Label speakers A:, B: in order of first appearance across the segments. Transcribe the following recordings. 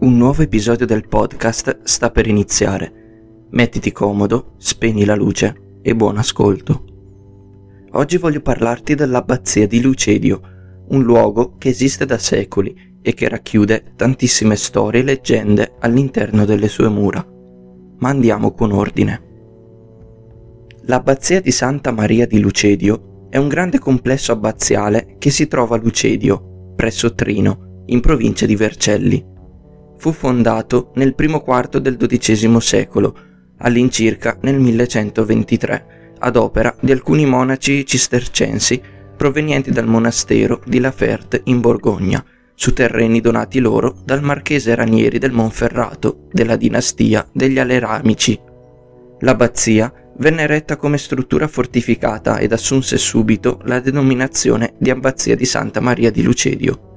A: Un nuovo episodio del podcast sta per iniziare. Mettiti comodo, spegni la luce e buon ascolto. Oggi voglio parlarti dell'abbazia di Lucedio, un luogo che esiste da secoli e che racchiude tantissime storie e leggende all'interno delle sue mura. Ma andiamo con ordine. L'abbazia di Santa Maria di Lucedio è un grande complesso abbaziale che si trova a Lucedio, presso Trino, in provincia di Vercelli fu fondato nel primo quarto del XII secolo, all'incirca nel 1123, ad opera di alcuni monaci cistercensi provenienti dal monastero di La Ferte in Borgogna, su terreni donati loro dal marchese Ranieri del Monferrato della dinastia degli Aleramici. L'abbazia venne eretta come struttura fortificata ed assunse subito la denominazione di Abbazia di Santa Maria di Lucedio.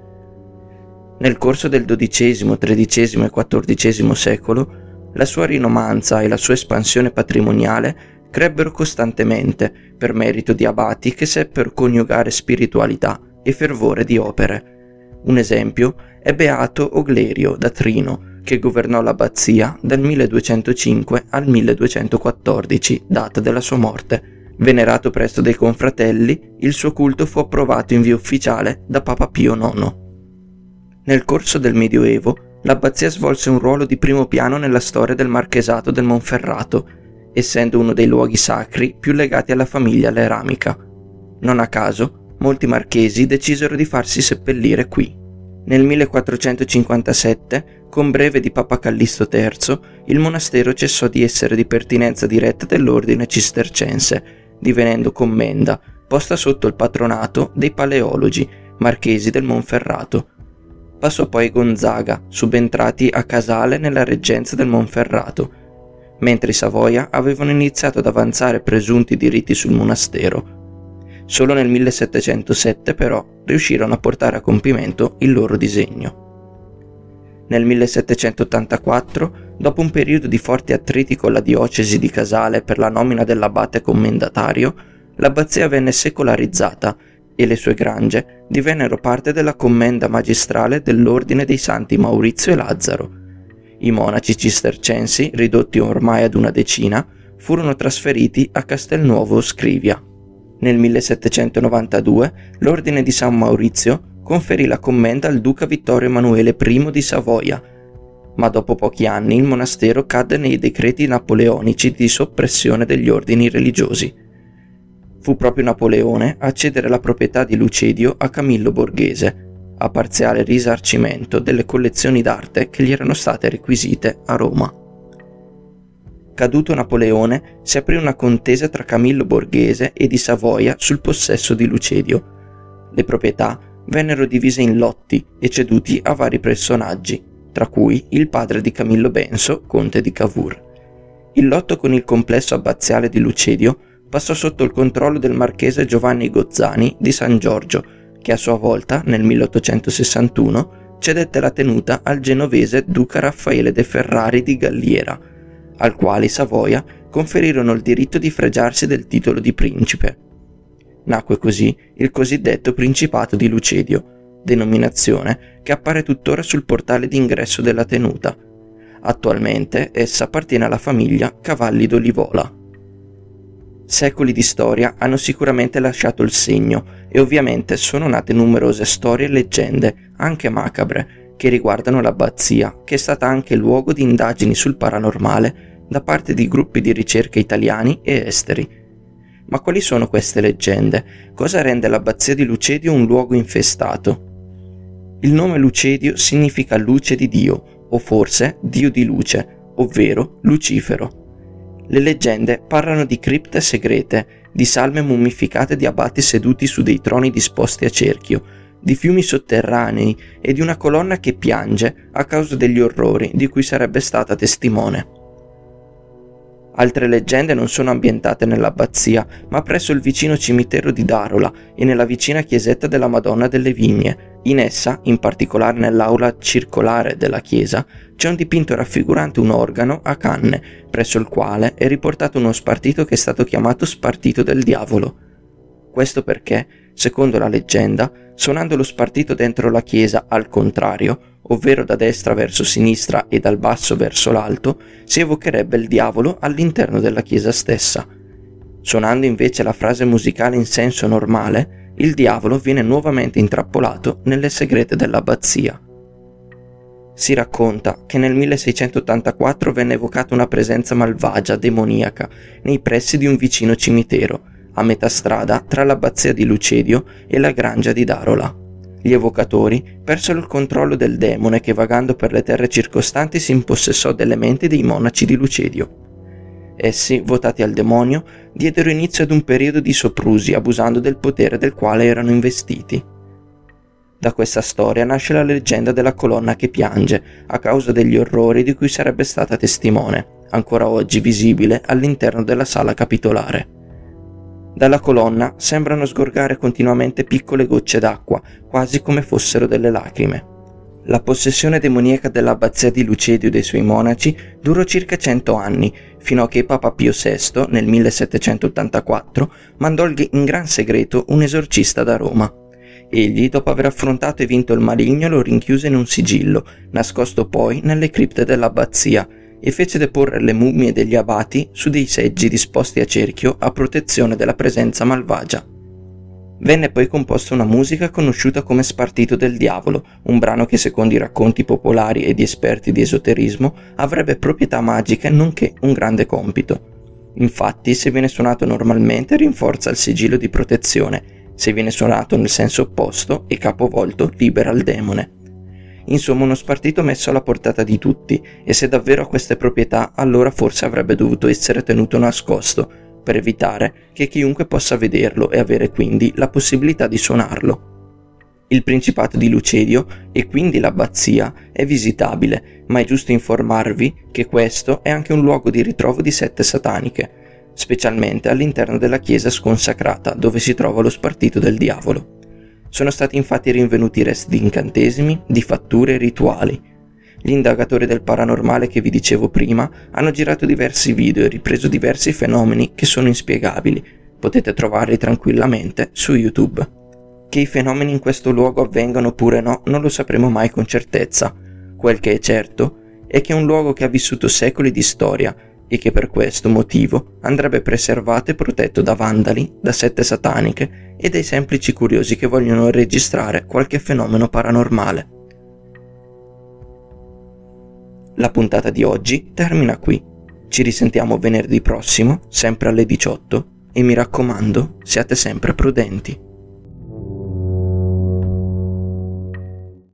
A: Nel corso del XII, XIII e XIV secolo, la sua rinomanza e la sua espansione patrimoniale crebbero costantemente per merito di abati che seppero coniugare spiritualità e fervore di opere. Un esempio è Beato Oglerio da Trino, che governò l'abbazia dal 1205 al 1214, data della sua morte. Venerato presto dai confratelli, il suo culto fu approvato in via ufficiale da Papa Pio IX. Nel corso del Medioevo, l'abbazia svolse un ruolo di primo piano nella storia del marchesato del Monferrato, essendo uno dei luoghi sacri più legati alla famiglia leramica. Non a caso, molti marchesi decisero di farsi seppellire qui. Nel 1457, con breve di Papa Callisto III, il monastero cessò di essere di pertinenza diretta dell'ordine cistercense, divenendo commenda, posta sotto il patronato dei paleologi, marchesi del Monferrato, passò poi Gonzaga, subentrati a Casale nella reggenza del Monferrato, mentre i Savoia avevano iniziato ad avanzare presunti diritti sul monastero. Solo nel 1707 però riuscirono a portare a compimento il loro disegno. Nel 1784, dopo un periodo di forti attriti con la diocesi di Casale per la nomina dell'abate commendatario, l'abbazia venne secolarizzata e le sue grange divennero parte della commenda magistrale dell'ordine dei santi Maurizio e Lazzaro. I monaci cistercensi, ridotti ormai ad una decina, furono trasferiti a Castelnuovo Scrivia. Nel 1792 l'ordine di San Maurizio conferì la commenda al duca Vittorio Emanuele I di Savoia, ma dopo pochi anni il monastero cadde nei decreti napoleonici di soppressione degli ordini religiosi. Fu proprio Napoleone a cedere la proprietà di Lucedio a Camillo Borghese, a parziale risarcimento delle collezioni d'arte che gli erano state requisite a Roma. Caduto Napoleone, si aprì una contesa tra Camillo Borghese e di Savoia sul possesso di Lucedio. Le proprietà vennero divise in lotti e ceduti a vari personaggi, tra cui il padre di Camillo Benso, conte di Cavour. Il lotto con il complesso abbaziale di Lucedio passò sotto il controllo del marchese Giovanni Gozzani di San Giorgio, che a sua volta, nel 1861, cedette la tenuta al genovese duca Raffaele de Ferrari di Galliera, al quale i Savoia conferirono il diritto di fregiarsi del titolo di principe. Nacque così il cosiddetto Principato di Lucedio, denominazione che appare tuttora sul portale d'ingresso della tenuta. Attualmente essa appartiene alla famiglia Cavalli d'Olivola. Secoli di storia hanno sicuramente lasciato il segno e ovviamente sono nate numerose storie e leggende, anche macabre, che riguardano l'abbazia, che è stata anche luogo di indagini sul paranormale da parte di gruppi di ricerca italiani e esteri. Ma quali sono queste leggende? Cosa rende l'abbazia di Lucedio un luogo infestato? Il nome Lucedio significa luce di Dio, o forse Dio di luce, ovvero Lucifero. Le leggende parlano di cripte segrete, di salme mummificate di abati seduti su dei troni disposti a cerchio, di fiumi sotterranei e di una colonna che piange a causa degli orrori di cui sarebbe stata testimone. Altre leggende non sono ambientate nell'abbazia, ma presso il vicino cimitero di Darola e nella vicina chiesetta della Madonna delle Vigne, in essa, in particolare nell'aula circolare della chiesa, c'è un dipinto raffigurante un organo a canne, presso il quale è riportato uno spartito che è stato chiamato spartito del diavolo. Questo perché, secondo la leggenda, suonando lo spartito dentro la chiesa al contrario, ovvero da destra verso sinistra e dal basso verso l'alto, si evocherebbe il diavolo all'interno della chiesa stessa. Suonando invece la frase musicale in senso normale, il diavolo viene nuovamente intrappolato nelle segrete dell'abbazia. Si racconta che nel 1684 venne evocata una presenza malvagia, demoniaca, nei pressi di un vicino cimitero, a metà strada tra l'abbazia di Lucedio e la grangia di Darola. Gli evocatori persero il controllo del demone che vagando per le terre circostanti si impossessò delle menti dei monaci di Lucedio. Essi, votati al demonio, diedero inizio ad un periodo di soprusi abusando del potere del quale erano investiti. Da questa storia nasce la leggenda della colonna che piange a causa degli orrori di cui sarebbe stata testimone, ancora oggi visibile all'interno della sala capitolare. Dalla colonna sembrano sgorgare continuamente piccole gocce d'acqua, quasi come fossero delle lacrime. La possessione demoniaca dell'abbazia di Lucedio e dei suoi monaci durò circa cento anni, fino a che Papa Pio VI, nel 1784, mandò in gran segreto un esorcista da Roma. Egli, dopo aver affrontato e vinto il maligno, lo rinchiuse in un sigillo, nascosto poi nelle cripte dell'abbazia, e fece deporre le mummie degli abati su dei seggi disposti a cerchio a protezione della presenza malvagia. Venne poi composta una musica conosciuta come Spartito del Diavolo, un brano che secondo i racconti popolari e di esperti di esoterismo avrebbe proprietà magiche nonché un grande compito. Infatti, se viene suonato normalmente rinforza il sigillo di protezione se viene suonato nel senso opposto e capovolto libera il demone. Insomma uno spartito messo alla portata di tutti e se davvero ha queste proprietà allora forse avrebbe dovuto essere tenuto nascosto per evitare che chiunque possa vederlo e avere quindi la possibilità di suonarlo. Il Principato di Lucedio e quindi l'abbazia è visitabile, ma è giusto informarvi che questo è anche un luogo di ritrovo di sette sataniche, specialmente all'interno della chiesa sconsacrata dove si trova lo spartito del diavolo. Sono stati infatti rinvenuti resti di incantesimi, di fatture e rituali. Gli indagatori del paranormale che vi dicevo prima hanno girato diversi video e ripreso diversi fenomeni che sono inspiegabili. Potete trovarli tranquillamente su YouTube. Che i fenomeni in questo luogo avvengano oppure no non lo sapremo mai con certezza. Quel che è certo è che è un luogo che ha vissuto secoli di storia e che per questo motivo andrebbe preservato e protetto da vandali, da sette sataniche e dai semplici curiosi che vogliono registrare qualche fenomeno paranormale. La puntata di oggi termina qui. Ci risentiamo venerdì prossimo, sempre alle 18, e mi raccomando, siate sempre prudenti.